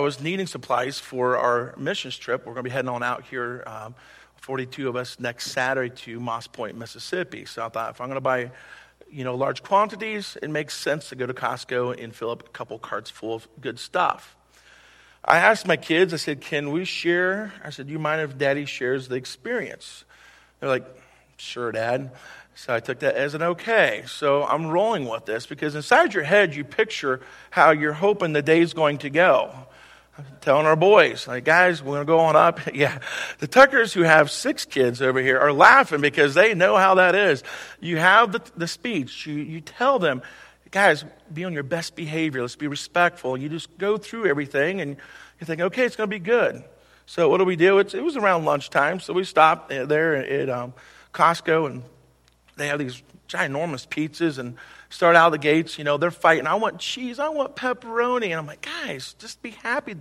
I was needing supplies for our missions trip. We're going to be heading on out here, um, 42 of us, next Saturday to Moss Point, Mississippi. So I thought if I'm going to buy, you know, large quantities, it makes sense to go to Costco and fill up a couple carts full of good stuff. I asked my kids, I said, can we share? I said, do you mind if daddy shares the experience? They're like, sure, dad. So I took that as an okay. So I'm rolling with this because inside your head, you picture how you're hoping the day's going to go telling our boys, like, guys, we're going to go on up. yeah. The Tuckers who have six kids over here are laughing because they know how that is. You have the, the speech, you, you tell them, guys, be on your best behavior. Let's be respectful. You just go through everything and you think, okay, it's going to be good. So what do we do? It's, it was around lunchtime, so we stopped there at um, Costco and they have these ginormous pizzas and start out of the gates, you know, they're fighting. I want cheese, I want pepperoni. And I'm like, guys, just be happy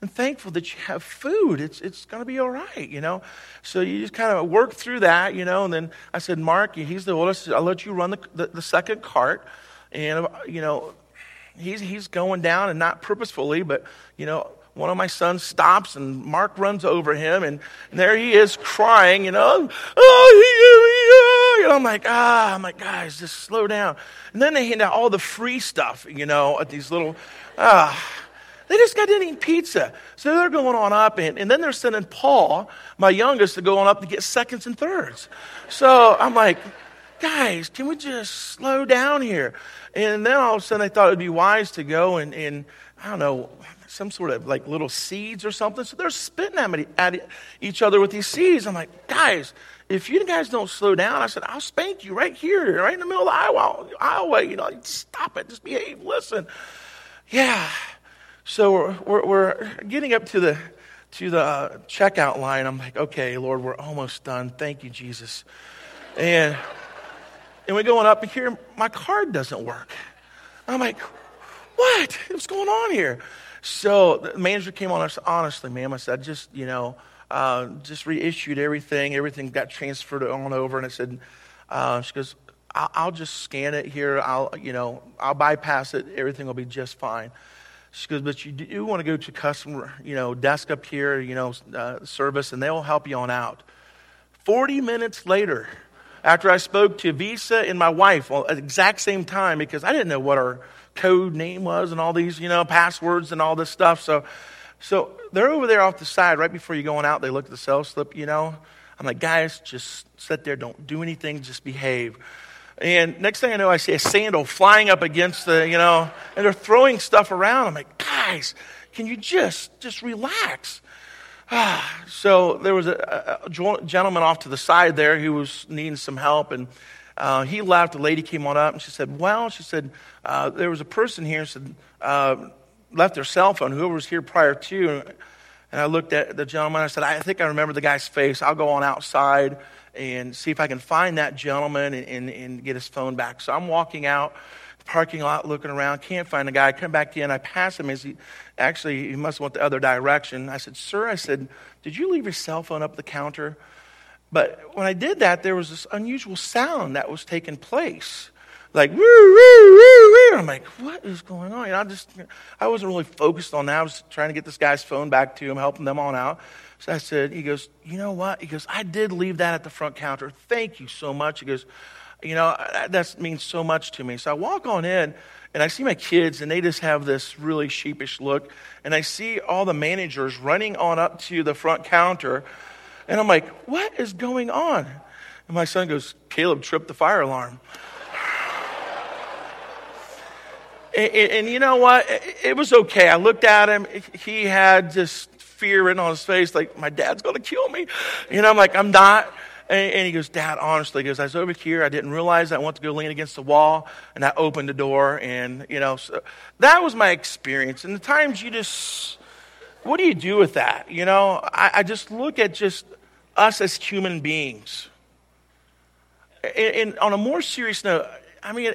and thankful that you have food. It's, it's going to be all right, you know. So you just kind of work through that, you know. And then I said, Mark, he's the oldest. I'll let you run the, the, the second cart. And, you know, he's, he's going down and not purposefully, but, you know, one of my sons stops and Mark runs over him and, and there he is crying, you know, oh, I'm like, ah, I'm like, guys, just slow down. And then they hand out all the free stuff, you know, at these little, ah, they just got to eat pizza. So they're going on up, and, and then they're sending Paul, my youngest, to go on up to get seconds and thirds. So I'm like, guys, can we just slow down here? And then all of a sudden I thought it would be wise to go and, and I don't know, some sort of like little seeds or something. So they're spitting at each other with these seeds. I'm like, guys, if you guys don't slow down, I said, I'll spank you right here, right in the middle of the aisle. Aisleway, you know, stop it, just behave, listen. Yeah. So we're, we're, we're getting up to the to the uh, checkout line. I'm like, okay, Lord, we're almost done. Thank you, Jesus. And and we're going up here. My card doesn't work. I'm like, what? What's going on here? So the manager came on us, honestly, ma'am. I said, just, you know, uh, just reissued everything. Everything got transferred on over. And I said, uh, she goes, I'll, I'll, just scan it here. I'll, you know, I'll bypass it. Everything will be just fine. She goes, but you do want to go to customer, you know, desk up here, you know, uh, service, and they'll help you on out. 40 minutes later, after I spoke to Visa and my wife at the exact same time, because I didn't know what our code name was and all these, you know, passwords and all this stuff. So so they're over there off the side right before you're going out. They look at the sales slip, you know. I'm like, guys, just sit there. Don't do anything. Just behave. And next thing I know, I see a sandal flying up against the, you know, and they're throwing stuff around. I'm like, guys, can you just, just relax? so there was a, a, gentleman off to the side there who was needing some help, and uh, he left. The lady came on up, and she said, "Well," she said, uh, "there was a person here." Said, uh, left their cell phone, whoever was here prior to. And I looked at the gentleman. I said, I think I remember the guy's face. I'll go on outside and see if I can find that gentleman and, and, and get his phone back. So I'm walking out the parking lot looking around, can't find the guy. I come back in, I pass him as he actually he must have went the other direction. I said, Sir, I said, did you leave your cell phone up the counter? But when I did that, there was this unusual sound that was taking place like woo, woo, woo, woo. I'm like, what is going on? And I just, I wasn't really focused on that. I was trying to get this guy's phone back to him, helping them on out. So I said, he goes, you know what? He goes, I did leave that at the front counter. Thank you so much. He goes, you know, that means so much to me. So I walk on in and I see my kids and they just have this really sheepish look. And I see all the managers running on up to the front counter. And I'm like, what is going on? And my son goes, Caleb tripped the fire alarm. And, and, you know what? It was okay. I looked at him. He had just fear written on his face, like, my dad's going to kill me. You know, I'm like, I'm not. And, and he goes, Dad, honestly, he goes, I was over here. I didn't realize I want to go lean against the wall. And I opened the door. And, you know, so that was my experience. And the times you just, what do you do with that? You know, I, I just look at just us as human beings. And, and on a more serious note, I mean,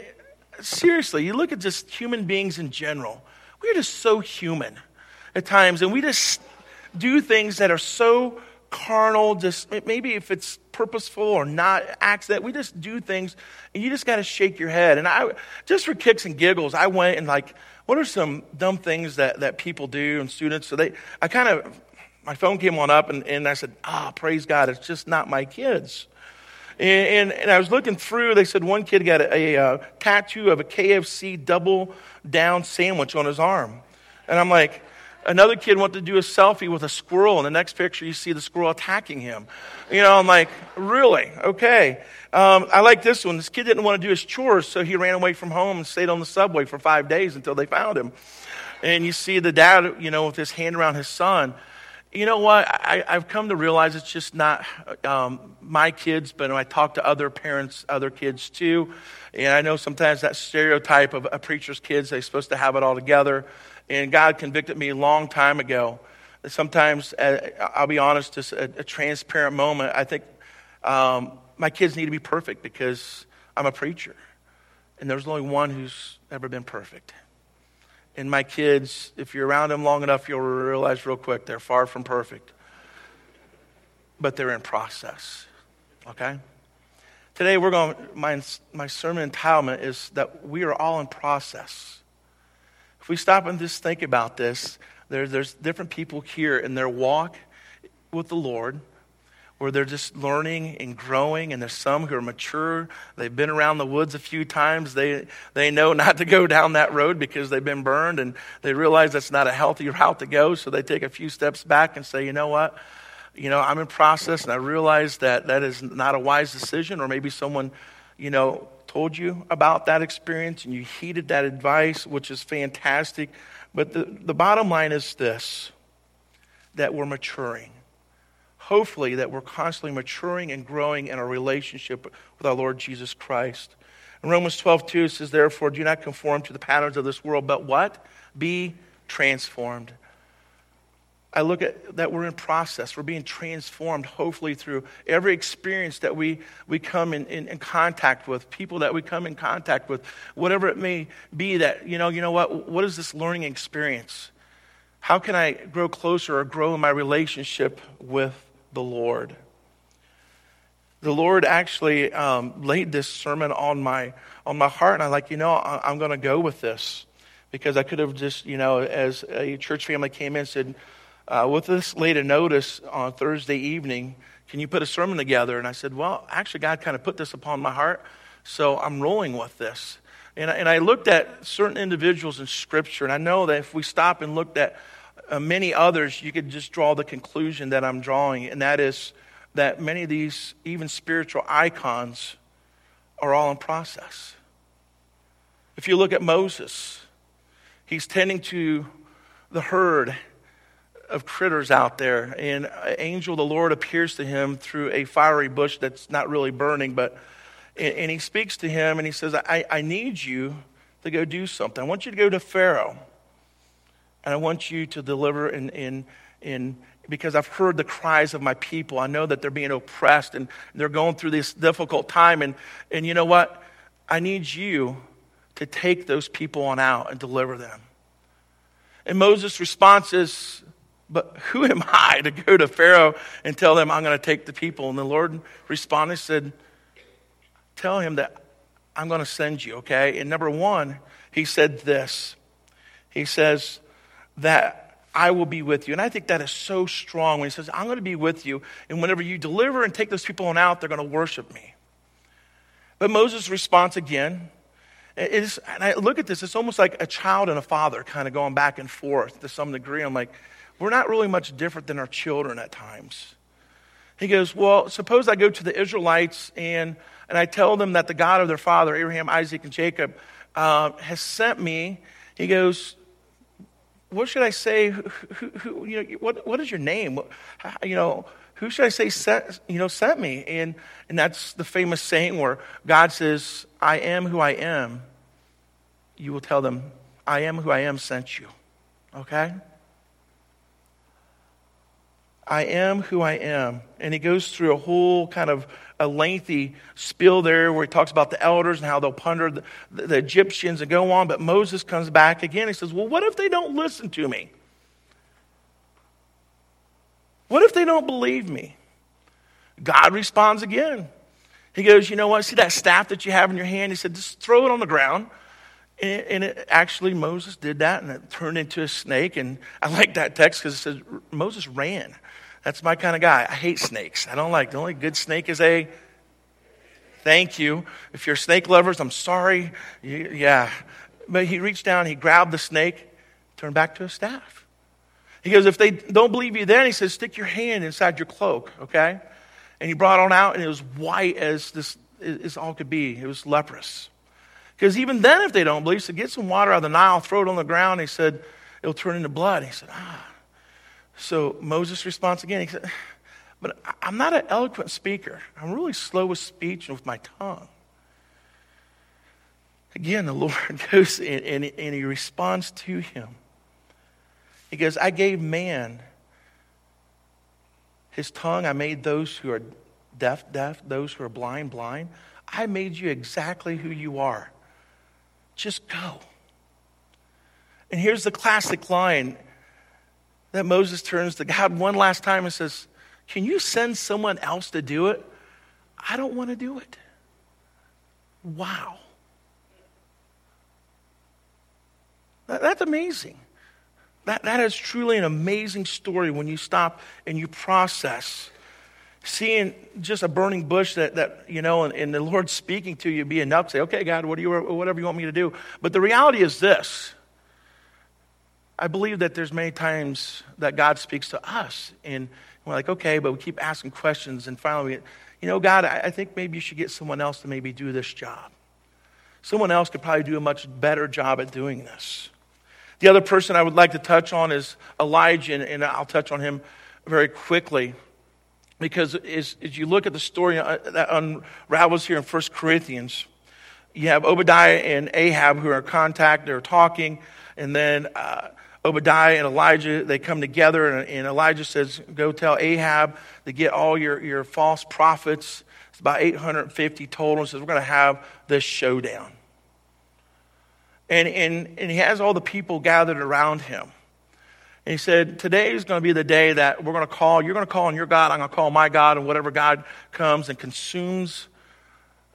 seriously, you look at just human beings in general, we're just so human at times, and we just do things that are so carnal, just maybe if it's purposeful or not accident, we just do things and you just got to shake your head. And I, just for kicks and giggles, I went and like, what are some dumb things that, that people do and students? So they, I kind of, my phone came on up and, and I said, ah, oh, praise God, it's just not my kids. And, and, and, I was looking through, they said one kid got a, a, a uh, tattoo of a KFC double down sandwich on his arm. And I'm like, Another kid wanted to do a selfie with a squirrel. In the next picture, you see the squirrel attacking him. You know, I'm like, really? Okay. Um, I like this one. This kid didn't want to do his chores, so he ran away from home and stayed on the subway for five days until they found him. And you see the dad, you know, with his hand around his son. You know what? I, have come to realize it's just not um, my kids, but I talk to other parents, other kids too. And I know sometimes that stereotype of a preacher's kids, they're supposed to have it all together. And God convicted me a long time ago. Sometimes, uh, I'll be honest, just a, a transparent moment. I think um, my kids need to be perfect because I'm a preacher. And there's only one who's ever been perfect. And my kids, if you're around them long enough, you'll realize real quick they're far from perfect. But they're in process. Okay? Today, we're going, my, my sermon entitlement is that we are all in process. If we stop and just think about this, there, there's different people here in their walk with the Lord where they're just learning and growing, and there's some who are mature. They've been around the woods a few times. They, they know not to go down that road because they've been burned, and they realize that's not a healthy route to go, so they take a few steps back and say, you know what? You know, I'm in process, and I realize that that is not a wise decision, or maybe someone, you know, told you about that experience and you heeded that advice, which is fantastic. But the, the bottom line is this that we're maturing. Hopefully, that we're constantly maturing and growing in our relationship with our Lord Jesus Christ. In Romans 12, 2, it says, Therefore, do not conform to the patterns of this world, but what? Be transformed I look at that we're in process. We're being transformed, hopefully, through every experience that we, we come in, in, in, contact with, people that we come in contact with, whatever it may be that, you know, you know what, what is this learning experience? How can I grow closer or grow in my relationship with the Lord? The Lord actually um, laid this sermon on my, on my heart, and I'm like, you know, I'm going to go with this because I could have just, you know, as a church family came in and said, uh, with this late a notice on Thursday evening, can you put a sermon together? And I said, well, actually, God kind of put this upon my heart, so I'm rolling with this. And, and I looked at certain individuals in Scripture, and I know that if we stop and looked at uh, many others, you could just draw the conclusion that I'm drawing, and that is that many of these, even spiritual icons, are all in process. If you look at Moses, he's tending to the herd of critters out there. And an angel the Lord appears to him through a fiery bush that's not really burning, but and, he speaks to him and he says, I, I need you to go do something. I want you to go to Pharaoh. And I want you to deliver in, in, in because I've heard the cries of my people. I know that they're being oppressed and they're going through this difficult time. And, and you know what? I need you to take those people on out and deliver them. And Moses' response is, but who am I to go to Pharaoh and tell them I'm going to take the people? And the Lord responded and said, Tell him that I'm going to send you, okay? And number one, he said this. He says that I will be with you. And I think that is so strong when he says, I'm going to be with you. And whenever you deliver and take those people on out, they're going to worship me. But Moses' response again is, and I look at this, it's almost like a child and a father kind of going back and forth to some degree. I'm like, we're not really much different than our children at times. He goes, Well, suppose I go to the Israelites and, and I tell them that the God of their father, Abraham, Isaac, and Jacob, uh, has sent me. He goes, What should I say? Who, who, who, you know, what, what is your name? What, you know, who should I say sent, you know, sent me? And, and that's the famous saying where God says, I am who I am. You will tell them, I am who I am sent you. Okay? I am who I am. And he goes through a whole kind of a lengthy spiel there where he talks about the elders and how they'll plunder the, the, the Egyptians and go on. But Moses comes back again. He says, Well, what if they don't listen to me? What if they don't believe me? God responds again. He goes, You know what? See that staff that you have in your hand? He said, Just throw it on the ground. And, and it, actually, Moses did that and it turned into a snake. And I like that text because it says Moses ran. That's my kind of guy. I hate snakes. I don't like, the only good snake is a thank you. If you're snake lovers, I'm sorry. Yeah. But he reached down, he grabbed the snake, turned back to a staff. He goes, If they don't believe you then, he says, stick your hand inside your cloak, okay? And he brought it on out, and it was white as this as all could be. It was leprous. Because even then, if they don't believe, he said, Get some water out of the Nile, throw it on the ground. He said, It'll turn into blood. He said, Ah. So Moses responds again. He said, But I'm not an eloquent speaker. I'm really slow with speech and with my tongue. Again, the Lord goes and, and, and he responds to him. He goes, I gave man his tongue. I made those who are deaf, deaf, those who are blind, blind. I made you exactly who you are. Just go. And here's the classic line that Moses turns to God one last time and says, Can you send someone else to do it? I don't want to do it. Wow. That's amazing. That, that is truly an amazing story when you stop and you process. Seeing just a burning bush that, that you know, and, and the Lord speaking to you be enough to say, okay, God, what do you, whatever you want me to do. But the reality is this I believe that there's many times that God speaks to us, and we're like, okay, but we keep asking questions, and finally, we, you know, God, I, think maybe you should get someone else to maybe do this job. Someone else could probably do a much better job at doing this. The other person I would like to touch on is Elijah, and, I'll touch on him very quickly. Because as, as you look at the story uh, that unravels here in 1 Corinthians, you have Obadiah and Ahab who are in contact, they're talking, and then uh, Obadiah and Elijah, they come together, and, and, Elijah says, Go tell Ahab to get all your, your false prophets. It's about 850 total. And says, We're going to have this showdown. And, and, and he has all the people gathered around him. And he said, Today is going to be the day that we're going to call, you're going to call on your God, I'm going to call my God, and whatever God comes and consumes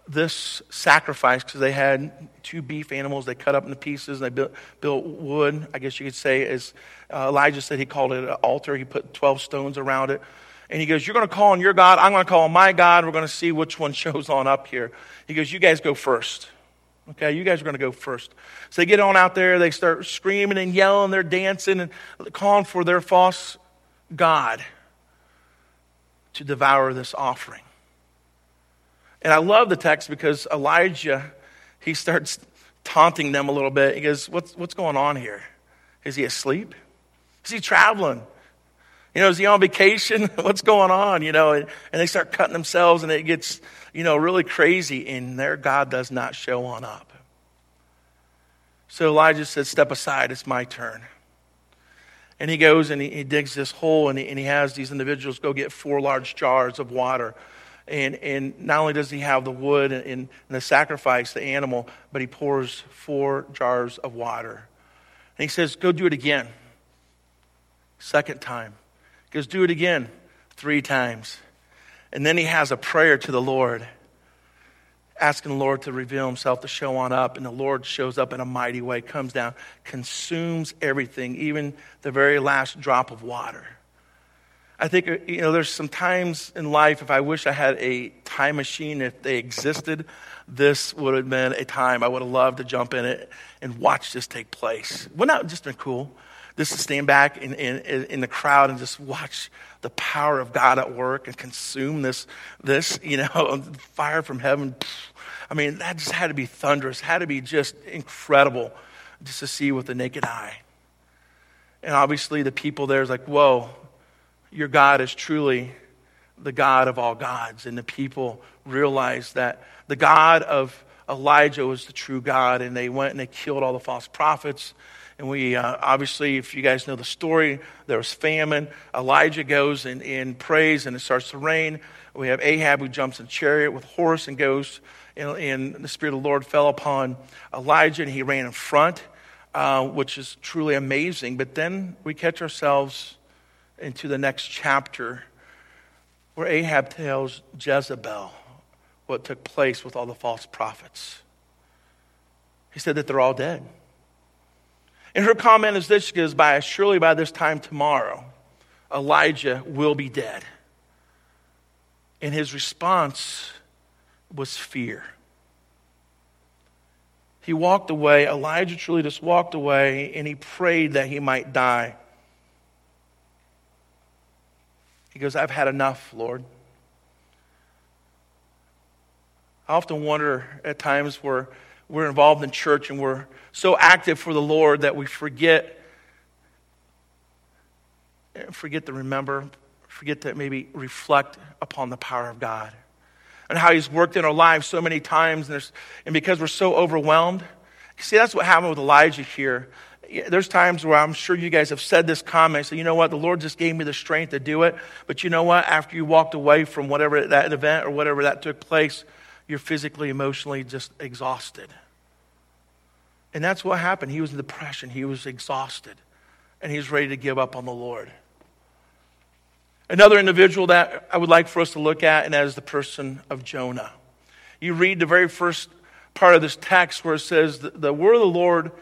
this sacrifice, because they had two beef animals they cut up into pieces, and they built, built wood, I guess you could say, as uh, Elijah said, he called it an altar. He put 12 stones around it. And he goes, You're going to call on your God, I'm going to call on my God. We're going to see which one shows on up here. He goes, You guys go first. Okay, you guys are going to go first. So they get on out there, they start screaming and yelling, they're dancing and calling for their false God to devour this offering. And I love the text because Elijah, he starts taunting them a little bit. He goes, What's, what's going on here? Is he asleep? Is he traveling? You know, is he on vacation? What's going on? You know, and, and they start cutting themselves and it gets you know, really crazy, and their God does not show on up. So Elijah says, Step aside, it's my turn. And he goes and he, he digs this hole, and he, and he has these individuals go get four large jars of water. And, and not only does he have the wood and, and the sacrifice, the animal, but he pours four jars of water. And he says, Go do it again. Second time. He goes, Do it again. Three times. And then he has a prayer to the Lord, asking the Lord to reveal himself to show on up. And the Lord shows up in a mighty way, comes down, consumes everything, even the very last drop of water. I think, uh, you know, there's some times in life, if I wish I had a time machine, if they existed, this would have been a time I would have loved to jump in it and watch this take place. Wouldn't that have just been cool? Just to stand back in, in, in the crowd and just watch the power of God at work and consume this, this, you know, fire from heaven. I mean, that just had to be thunderous, had to be just incredible just to see with the naked eye. And obviously, the people there is like, whoa, your God is truly the God of all gods. And the people realized that the God of Elijah was the true God, and they went and they killed all the false prophets and we uh, obviously, if you guys know the story, there was famine. Elijah goes and, and prays, and it starts to rain. We have Ahab who jumps in a chariot with horse and goes, and, and the Spirit of the Lord fell upon Elijah, and he ran in front, uh, which is truly amazing. But then we catch ourselves into the next chapter where Ahab tells Jezebel what took place with all the false prophets. He said that they're all dead. And her comment is this: she goes, "By surely by this time tomorrow, Elijah will be dead." And his response was fear. He walked away. Elijah truly just walked away, and he prayed that he might die. He goes, I've had enough, Lord. I often wonder at times where we're involved in church and we're so active for the Lord that we forget forget to remember, forget to maybe reflect upon the power of God and how He's worked in our lives so many times. And, and because we're so overwhelmed, see, that's what happened with Elijah here. There's times where I'm sure you guys have said this comment. So, you know what? The Lord just gave me the strength to do it. But you know what? After you walked away from whatever that event or whatever that took place, you're physically, emotionally just exhausted. And that's what happened. He was in depression, he was exhausted, and he was ready to give up on the Lord. Another individual that I would like for us to look at, and that is the person of Jonah. You read the very first part of this text where it says, The word of the Lord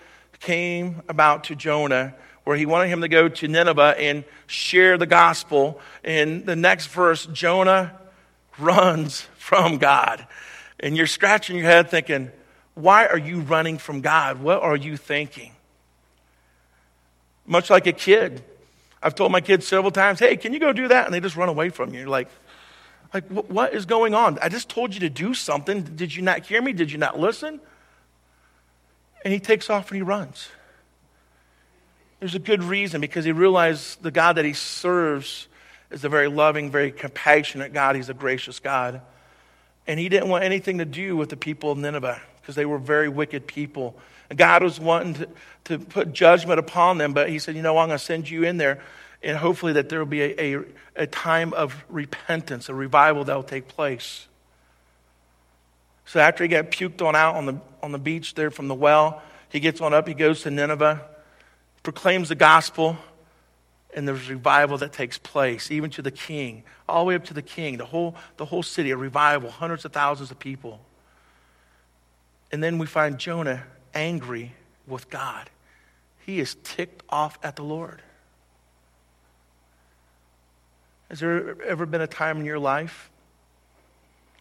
came about to Jonah, where he wanted him to go to Nineveh and share the gospel. In the next verse, Jonah runs from God. And you're scratching your head thinking, why are you running from God? What are you thinking? Much like a kid. I've told my kids several times, hey, can you go do that? And they just run away from you. You're like, like what is going on? I just told you to do something. Did you not hear me? Did you not listen? And he takes off and he runs. There's a good reason because he realized the God that he serves is a very loving, very compassionate God. He's a gracious God. And he didn't want anything to do with the people of Nineveh because they were very wicked people. And God was wanting to, to put judgment upon them, but he said, You know, I'm going to send you in there, and hopefully that there will be a, a, a time of repentance, a revival that will take place. So after he got puked on out on the, on the beach there from the well, he gets on up, he goes to Nineveh, proclaims the gospel, and there's a revival that takes place, even to the king, all the way up to the king, the whole, the whole city, a revival, hundreds of thousands of people. And then we find Jonah angry with God. He is ticked off at the Lord. Has there ever been a time in your life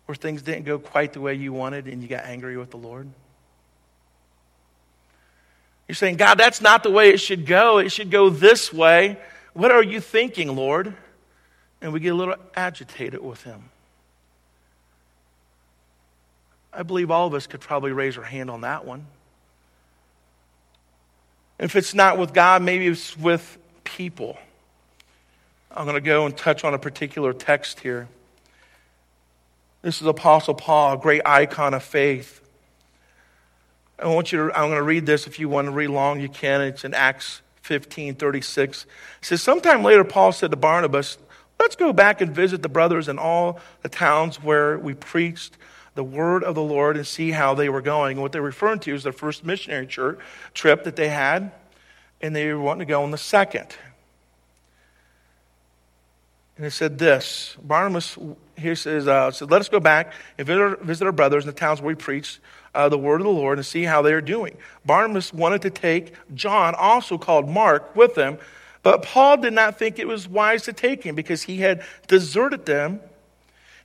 where things didn't go quite the way you wanted and you got angry with the Lord? You're saying, God, that's not the way it should go. It should go this way. What are you thinking, Lord? And we get a little agitated with Him. I believe all of us could probably raise our hand on that one. If it's not with God, maybe it's with people. I'm going to go and touch on a particular text here. This is Apostle Paul, a great icon of faith. I want you to, I'm going to read this. If you want to read long, you can. It's in Acts 15 36. It says, Sometime later, Paul said to Barnabas, Let's go back and visit the brothers in all the towns where we preached the word of the Lord and see how they were going. And what they're referring to is their first missionary trip that they had, and they were wanting to go on the second. And it said this Barnabas, here says, uh, said, Let us go back and visit our, visit our brothers in the towns where we preached uh, the word of the Lord and see how they are doing. Barnabas wanted to take John, also called Mark, with them, but Paul did not think it was wise to take him because he had deserted them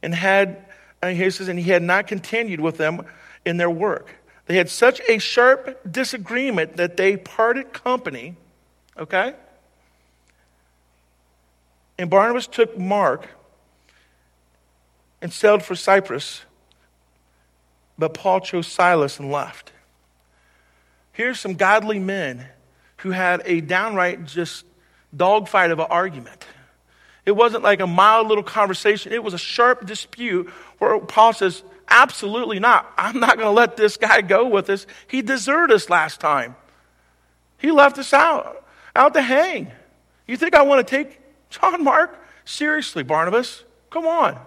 and had and he says, and he had not continued with them in their work. They had such a sharp disagreement that they parted company, okay? And Barnabas took Mark and sailed for Cyprus, but Paul chose Silas and left. Here's some godly men who had a downright just dogfight of an argument. It wasn't like a mild little conversation, it was a sharp dispute where Paul says, Absolutely not. I'm not going to let this guy go with us. He deserted us last time. He left us out, out to hang. You think I want to take John Mark? Seriously, Barnabas? Come on.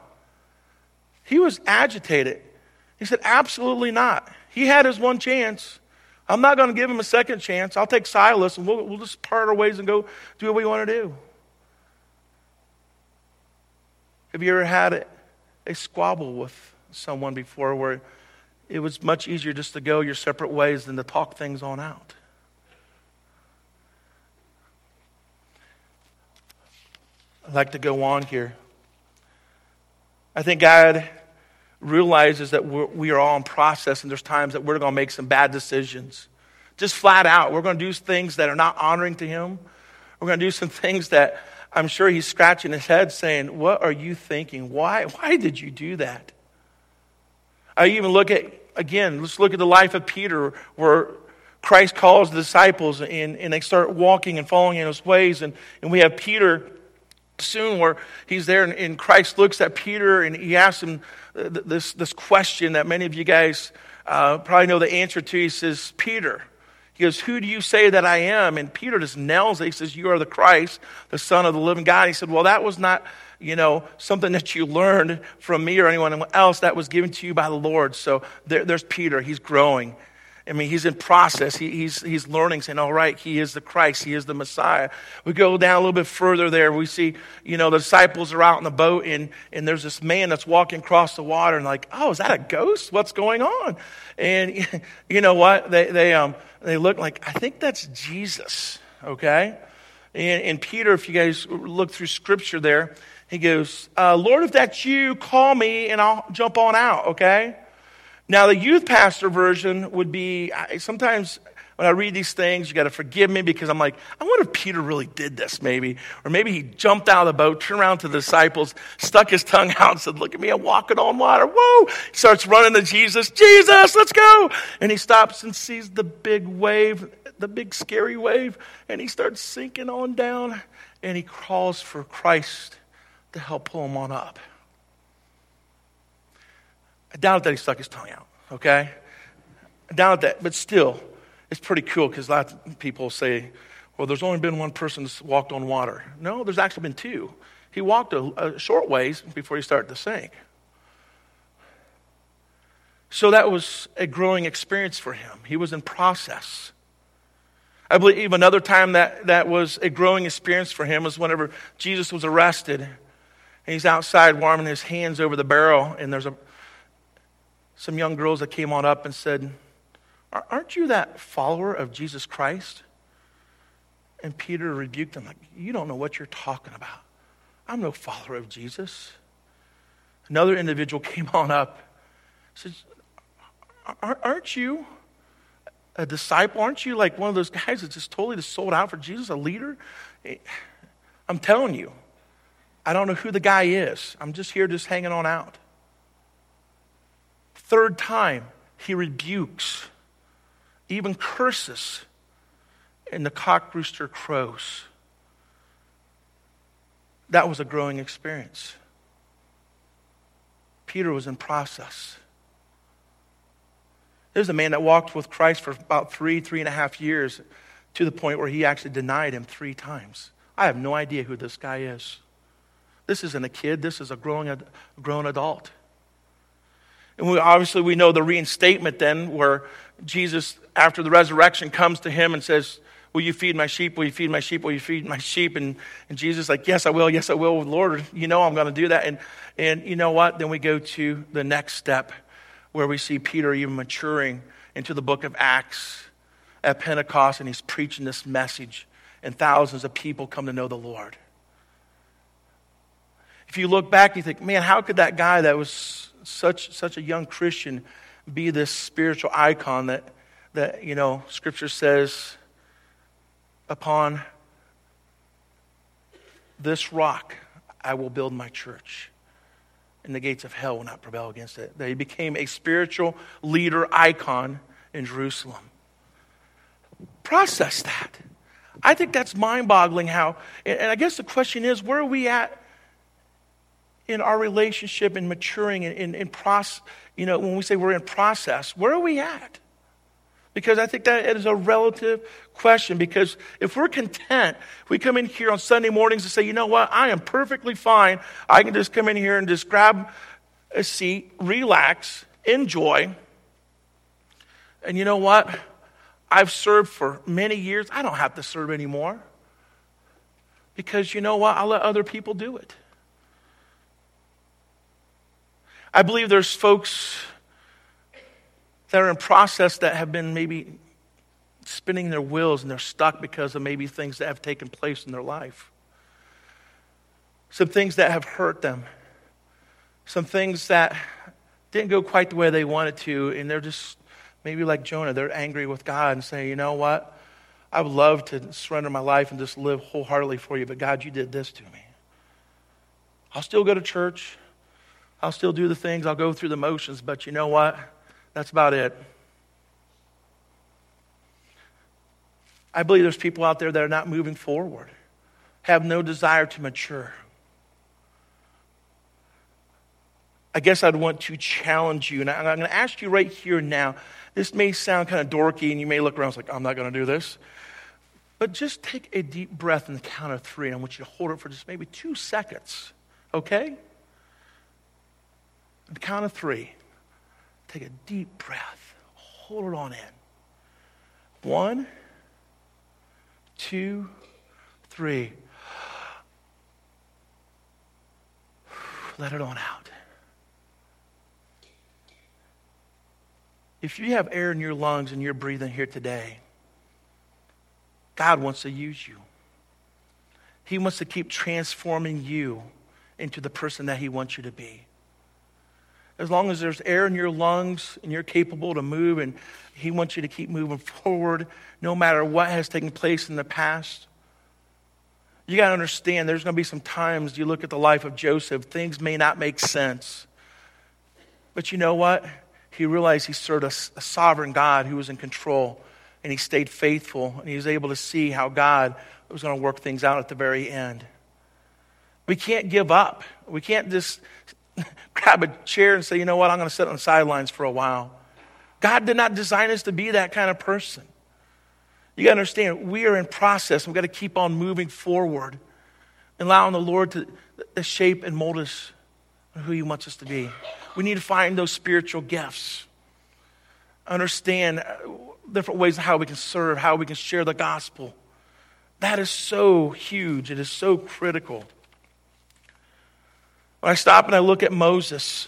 He was agitated. He said, Absolutely not. He had his one chance. I'm not going to give him a second chance. I'll take Silas and we'll, we'll just part our ways and go do what we want to do. Have you ever had a, a squabble with someone before where it was much easier just to go your separate ways than to talk things on out? I'd like to go on here. I think God realizes that we're, we are all in process, and there's times that we're going to make some bad decisions. Just flat out, we're going to do things that are not honoring to Him. We're going to do some things that I'm sure He's scratching His head saying, What are you thinking? Why, why did you do that? I even look at, again, let's look at the life of Peter, where Christ calls the disciples and, and they start walking and following in His ways. And, and we have Peter soon where he's there and, and, Christ looks at Peter and he asks him this, this question that many of you guys uh, probably know the answer to. He says, Peter, he goes, Who do you say that I am? And Peter just nails it. He says, You are the Christ, the Son of the living God. He said, Well, that was not, you know, something that you learned from me or anyone else. That was given to you by the Lord. So there, there's Peter. He's growing. I mean, he's in process. He, he's, he's learning, saying, all right, he is the Christ. He is the Messiah. We go down a little bit further there. We see, you know, the disciples are out in the boat, and, and there's this man that's walking across the water, and like, oh, is that a ghost? What's going on? And you know what? They, they, um, they look like, I think that's Jesus, okay? And, and Peter, if you guys look through scripture there, he goes, uh, Lord, if that's you, call me, and I'll jump on out, okay? Now, the youth pastor version would be sometimes when I read these things, you got to forgive me because I'm like, I wonder if Peter really did this, maybe. Or maybe he jumped out of the boat, turned around to the disciples, stuck his tongue out, and said, Look at me, I'm walking on water. Whoa! He starts running to Jesus. Jesus, let's go! And he stops and sees the big wave, the big scary wave, and he starts sinking on down, and he calls for Christ to help pull him on up. I doubt that he stuck his tongue out, okay? I doubt that, but still, it's pretty cool because a lot of people say, well, there's only been one person that's walked on water. No, there's actually been two. He walked a, a short ways before he started to sink. So that was a growing experience for him. He was in process. I believe another time that, that was a growing experience for him was whenever Jesus was arrested. And he's outside warming his hands over the barrel, and there's a some young girls that came on up and said, Aren't you that follower of Jesus Christ? And Peter rebuked them, like, You don't know what you're talking about. I'm no follower of Jesus. Another individual came on up says, Aren't you a disciple? Aren't you like one of those guys that's just totally just sold out for Jesus, a leader? Eh, I'm telling you, I don't know who the guy is. I'm just here just hanging on out. Third time, he rebukes, even curses, and the cock rooster crows. That was a growing experience. Peter was in process. There's a man that walked with Christ for about three, three and a half years to the point where he actually denied him three times. I have no idea who this guy is. This isn't a kid, this is a growing, grown adult. And we, obviously, we know the reinstatement then, where Jesus, after the resurrection, comes to him and says, Will you feed my sheep? Will you feed my sheep? Will you feed my sheep? And, and Jesus like, Yes, I will. Yes, I will. Lord, you know I'm going to do that. And, and you know what? Then we go to the next step where we see Peter even maturing into the book of Acts at Pentecost, and he's preaching this message, and thousands of people come to know the Lord. If you look back, you think, man, how could that guy that was such, such a young Christian be this spiritual icon that, that, you know, Scripture says, upon this rock I will build my church, and the gates of hell will not prevail against it. They became a spiritual leader icon in Jerusalem. Process that. I think that's mind boggling how, and I guess the question is where are we at in our relationship and maturing in, in, in process, you know, when we say we're in process, where are we at? Because I think that is a relative question. Because if we're content, we come in here on Sunday mornings and say, you know what, I am perfectly fine. I can just come in here and just grab a seat, relax, enjoy. And you know what? I've served for many years. I don't have to serve anymore. Because you know what? I'll let other people do it. I believe there's folks that are in process that have been maybe spinning their wheels and they're stuck because of maybe things that have taken place in their life. Some things that have hurt them. Some things that didn't go quite the way they wanted to, and they're just maybe like Jonah, they're angry with God and say, you know what? I would love to surrender my life and just live wholeheartedly for you, but God, you did this to me. I'll still go to church. I'll still do the things. I'll go through the motions, but you know what? That's about it. I believe there's people out there that are not moving forward, have no desire to mature. I guess I'd want to challenge you. And I'm going to ask you right here now. This may sound kind of dorky, and you may look around like, I'm not going to do this. But just take a deep breath in the count of three, and I want you to hold it for just maybe two seconds, okay? The count of three, take a deep breath, hold it on in. One, two, three. Let it on out. If you have air in your lungs and you're breathing here today, God wants to use you. He wants to keep transforming you into the person that He wants you to be. As long as there's air in your lungs and you're capable to move, and He wants you to keep moving forward no matter what has taken place in the past. You got to understand there's going to be some times you look at the life of Joseph, things may not make sense. But you know what? He realized he served a, a sovereign God who was in control and he stayed faithful and he was able to see how God was going to work things out at the very end. We can't give up. We can't just grab a chair and say, you know what, I'm going to sit on the sidelines for a while. God did not design us to be that kind of person. You got to understand, we are in process. We've got to keep on moving forward, allowing the Lord to, to shape and mold us who He wants us to be. We need to find those spiritual gifts. Understand uh, different ways of how we can serve, how we can share the gospel. That is so huge. It is so critical. When I stop and I look at Moses,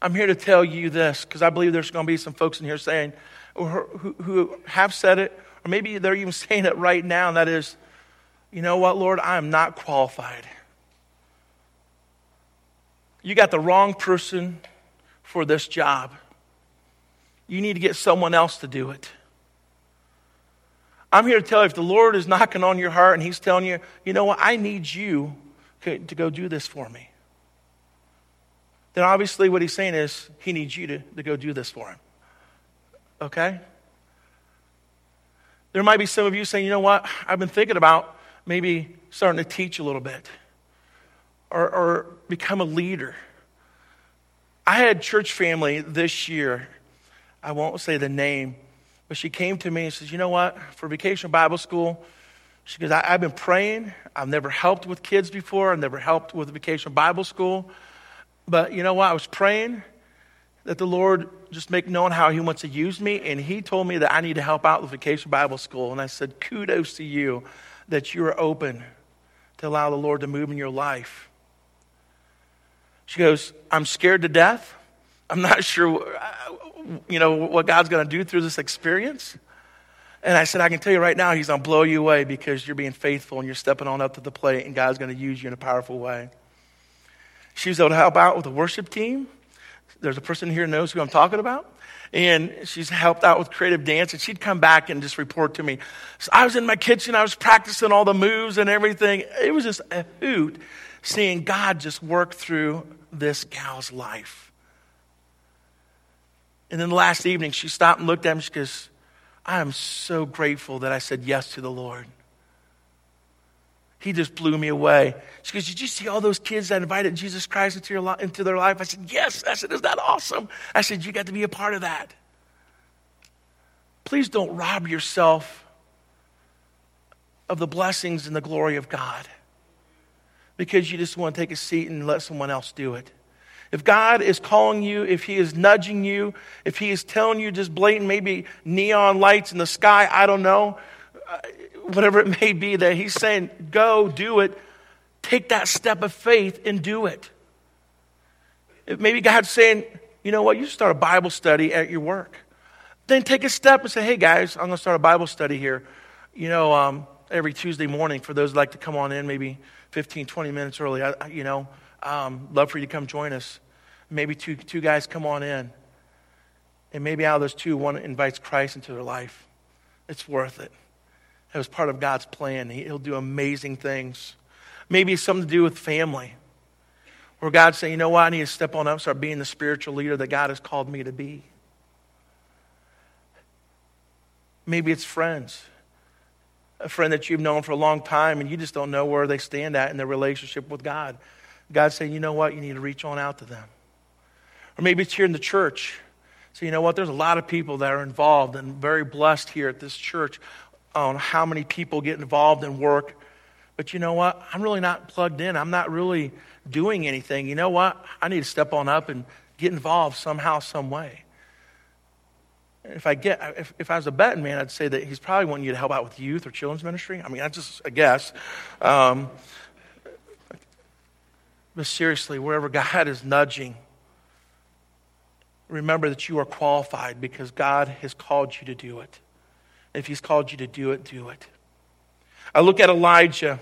I'm here to tell you this because I believe there's going to be some folks in here saying, or who, who have said it, or maybe they're even saying it right now, and that is, you know what, Lord, I am not qualified. You got the wrong person for this job. You need to get someone else to do it. I'm here to tell you if the Lord is knocking on your heart and He's telling you, you know what, I need you to go do this for me, then obviously what He's saying is He needs you to, to go do this for Him. Okay? There might be some of you saying, you know what, I've been thinking about maybe starting to teach a little bit or, or become a leader. I had church family this year I won't say the name, but she came to me and says, You know what? For vacation Bible school, she goes, I, have been praying. I've never helped with kids before. I've never helped with vacation Bible school. But you know what? I was praying that the Lord just make known how He wants to use me. And He told me that I need to help out with vacation Bible school. And I said, Kudos to you that you are open to allow the Lord to move in your life. She goes, I'm scared to death. I'm not sure uh, you know, what God's going to do through this experience? And I said, I can tell you right now, He's going to blow you away because you're being faithful and you're stepping on up to the plate, and God's going to use you in a powerful way. She was able to help out with the worship team. There's a person here who knows who I'm talking about. And she's helped out with creative dance, and she'd come back and just report to me. So I was in my kitchen, I was practicing all the moves and everything. It was just a hoot seeing God just work through this gal's life. And then the last evening, she stopped and looked at me. She goes, I am so grateful that I said yes to the Lord. He just blew me away. She goes, Did you see all those kids that invited Jesus Christ into, your, into their life? I said, Yes. I said, Is that awesome? I said, You got to be a part of that. Please don't rob yourself of the blessings and the glory of God because you just want to take a seat and let someone else do it. If God is calling you, if He is nudging you, if He is telling you just blatant, maybe neon lights in the sky, I don't know, uh, whatever it may be, that He's saying, go, do it, take that step of faith and do it. maybe God's saying, you know what, you start a Bible study at your work. Then take a step and say, hey guys, I'm going to start a Bible study here. You know, um, every Tuesday morning for those like to come on in, maybe 15, 20 minutes early. I, you know, um, love for you to come join us. Maybe two, two guys come on in. And maybe out of those two, one invites Christ into their life. It's worth it. It was part of God's plan. He'll do amazing things. Maybe it's something to do with family. Where God's saying, you know what, I need to step on up, start being the spiritual leader that God has called me to be. Maybe it's friends. A friend that you've known for a long time and you just don't know where they stand at in their relationship with God. God's saying, you know what, you need to reach on out to them. Or maybe it's here in the church. So, you know what? There's a lot of people that are involved and very blessed here at this church on how many people get involved in work. But you know what? I'm really not plugged in. I'm not really doing anything. You know what? I need to step on up and get involved somehow, some way. If I get, if, if I was a betting man, I'd say that he's probably wanting you to help out with youth or children's ministry. I mean, that's just a guess. Um, but seriously, wherever God is nudging, remember that you are qualified because God has called you to do it. If He's called you to do it, do it. I look at Elijah.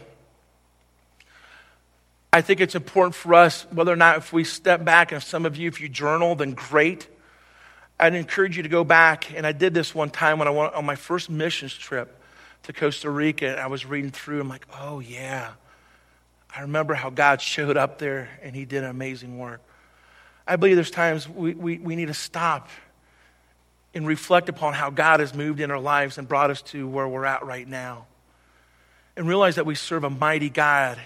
I think it's important for us, whether or not if we step back, and if some of you, if you journal, then great. I'd encourage you to go back, and I did this one time when I went on my first missions trip to Costa Rica, and I was reading through, I'm like, oh yeah. I remember how God showed up there and he did an amazing work. I believe there's times we, we, we need to stop and reflect upon how God has moved in our lives and brought us to where we're at right now. And realize that we serve a mighty God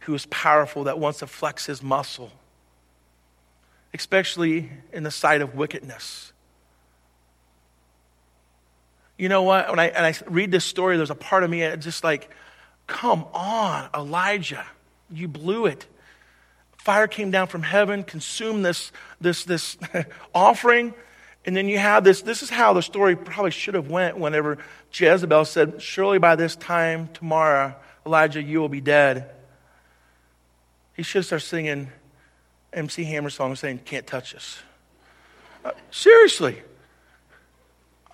who is powerful, that wants to flex his muscle, especially in the sight of wickedness. You know what? When I, and I read this story, there's a part of me just like, come on, Elijah, you blew it. Fire came down from heaven, consumed this, this, this offering and then you have this, this is how the story probably should have went whenever Jezebel said, surely by this time tomorrow, Elijah, you will be dead. He should start singing MC Hammer songs saying, can't touch us. Uh, seriously.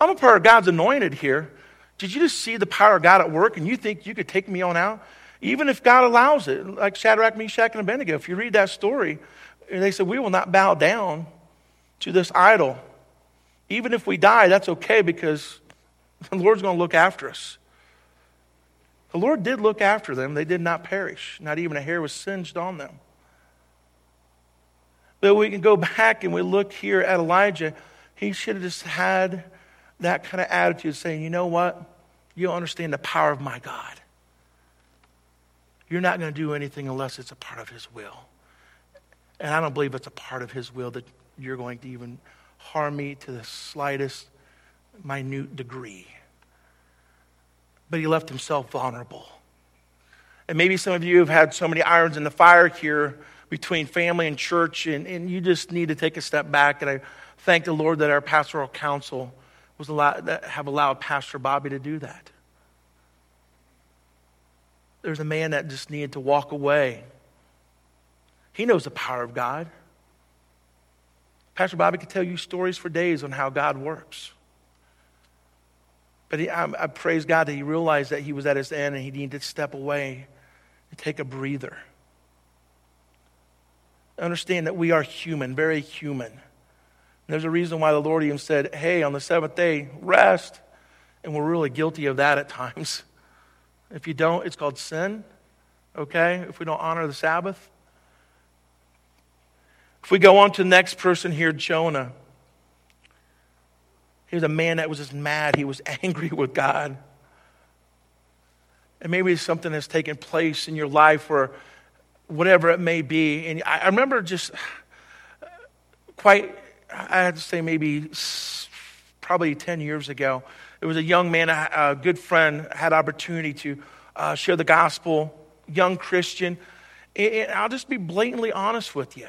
I'm a part of God's anointed here. Did you just see the power of God at work and you think you could take me on out? Even if God allows it, like Shadrach, Meshach, and Abednego, if you read that story, they said, We will not bow down to this idol. Even if we die, that's okay because the Lord's going to look after us. The Lord did look after them. They did not perish. Not even a hair was singed on them. But we can go back and we look here at Elijah. He should have just had that kind of attitude saying, you know what? You don't understand the power of my God. You're not going to do anything unless it's a part of his will. And I don't believe it's a part of his will that you're going to even harm me to the slightest minute degree. But he left himself vulnerable. And maybe some of you have had so many irons in the fire here between family and church, and, and you just need to take a step back. And I thank the Lord that our pastoral council was allowed, that have allowed Pastor Bobby to do that. There's a man that just needed to walk away. He knows the power of God. Pastor Bobby could tell you stories for days on how God works. But he, I, I praise God that he realized that he was at his end and he needed to step away and take a breather. Understand that we are human, very human. And there's a reason why the Lord even said, hey, on the seventh day, rest. And we're really guilty of that at times. If you don't, it's called sin, okay? If we don't honor the Sabbath. If we go on to the next person here, Jonah. He was a man that was just mad. He was angry with God. And maybe something has taken place in your life or whatever it may be. And I remember just quite, I have to say, maybe probably 10 years ago, it was a young man, a good friend, had opportunity to uh, share the gospel, young Christian. And I'll just be blatantly honest with you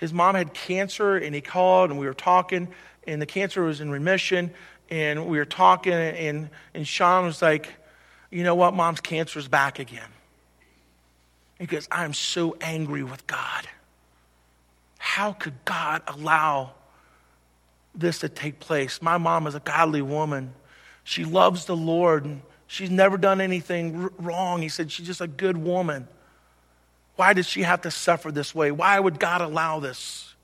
his mom had cancer and he called and we were talking and the cancer was in remission and we were talking and, and Sean was like, you know what, mom's cancer is back again. He goes, I'm so angry with God. how could God allow this to take place? My mom is a godly woman. She loves the Lord. And she's never done anything wrong. He said she's just a good woman. Why does she have to suffer this way? Why would God allow this?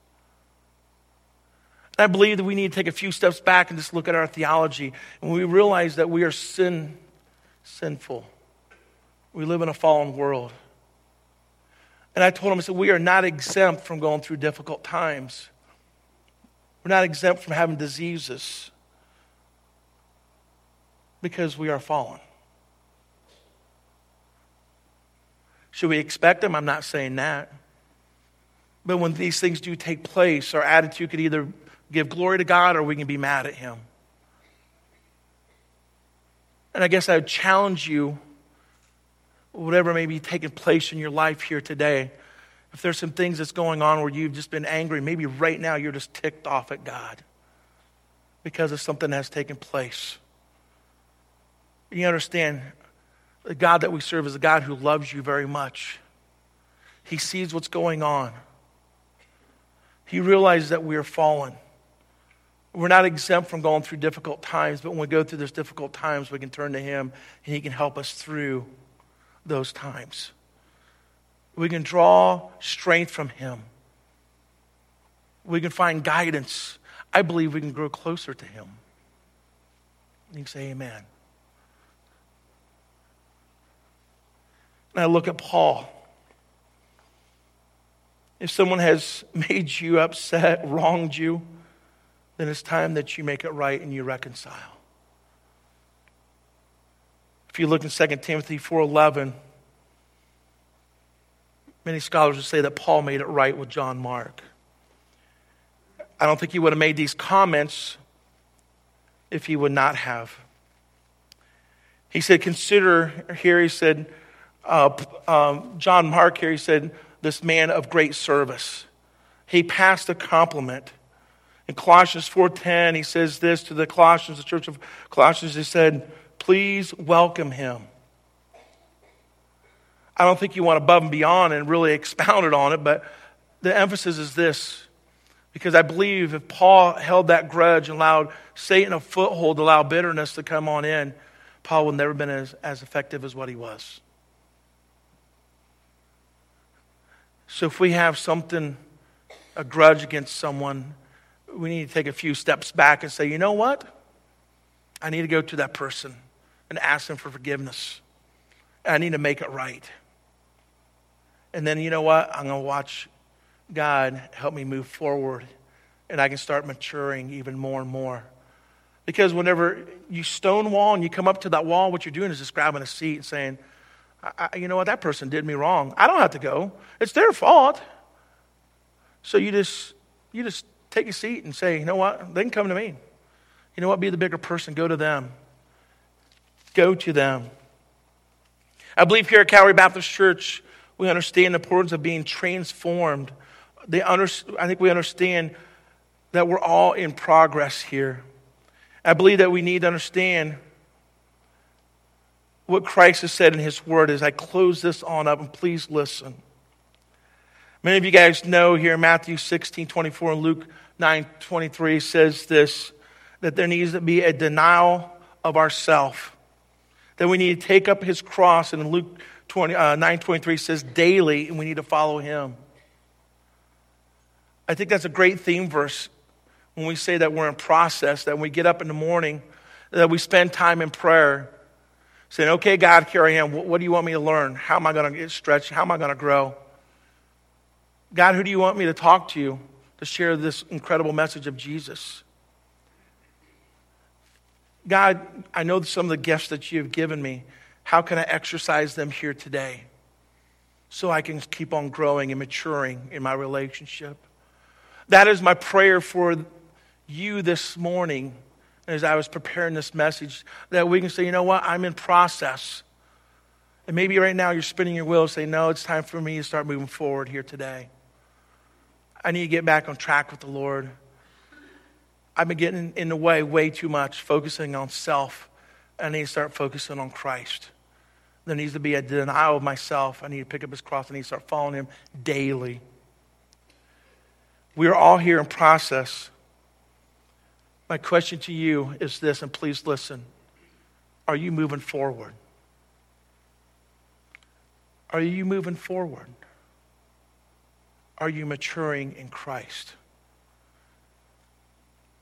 I believe that we need to take a few steps back and just look at our theology. And we realize that we are sin, sinful. We live in a fallen world. And I told him, I said, we are not exempt from going through difficult times. We're not exempt from having diseases because we are fallen. Should we expect them? I'm not saying that. But when these things do take place, our attitude could either give glory to God or we can be mad at Him. And I guess I would challenge you, whatever may be taking place in your life here today, if there's some things that's going on where you've just been angry, maybe right now you're just ticked off at God because of something that has taken place. You understand, the God that we serve is a God who loves you very much. He sees what's going on. He realizes that we are fallen. We're not exempt from going through difficult times, but when we go through those difficult times, we can turn to Him and He can help us through those times. We can draw strength from Him. We can find guidance. I believe we can grow closer to Him. You can say, Amen. And I look at Paul. If someone has made you upset, wronged you, then it's time that you make it right and you reconcile. If you look in 2 Timothy 4:11, many scholars would say that Paul made it right with John Mark. I don't think he would have made these comments if he would not have. He said, Consider, here he said, uh, um, John Mark here, he said, this man of great service. He passed a compliment. In Colossians 4.10, he says this to the Colossians, the church of Colossians, he said, please welcome him. I don't think you went above and beyond and really expounded on it, but the emphasis is this. Because I believe if Paul held that grudge and allowed Satan a foothold, allow bitterness to come on in, Paul would never have been as, as effective as what he was. So if we have something, a grudge against someone, we need to take a few steps back and say, you know what? I need to go to that person and ask them for forgiveness. I need to make it right. And then, you know what? I'm going to watch God help me move forward and I can start maturing even more and more. Because whenever you stonewall and you come up to that wall, what you're doing is just grabbing a seat and saying, you know what, that person did me wrong. I don't have to go. It's their fault. So you just, you just take a seat and say, you know what, they can come to me. You know what, be the bigger person, go to them. Go to them. I believe here at Calvary Baptist Church, we understand the importance of being transformed. They under, I think we understand that we're all in progress here. I believe that we need to understand what Christ has said in his word as I close this on up, and please listen. Many of you guys know here Matthew 16, 24 and Luke 9, 23 says this, that there needs to be a denial of ourself. That we need to take up his cross, and Luke 20, uh, 9, 23 says daily, and we need to follow him. I think that's a great theme verse when we say that we're in process, that when we get up in the morning, that we spend time in prayer, saying, okay, God, here I am. What, what do you want me to learn? How am I going to get stretched? How am I going to grow? God, who do you want me to talk to you to share this incredible message of Jesus? God, I know some of the gifts that you have given me. How can I exercise them here today so I can keep on growing and maturing in my relationship? That is my prayer for you this morning as I was preparing this message that we can say, you know what, I'm in process. And maybe right now you're spinning your wheels saying, no, it's time for me to start moving forward here today. I need to get back on track with the Lord. I've been getting in the way way too much, focusing on self. I need to start focusing on Christ. There needs to be a denial of myself. I need to pick up his cross. I need to start following him daily. We are all here in process. My question to you is this, and please listen. Are you moving forward? Are you moving forward? Are you maturing in Christ?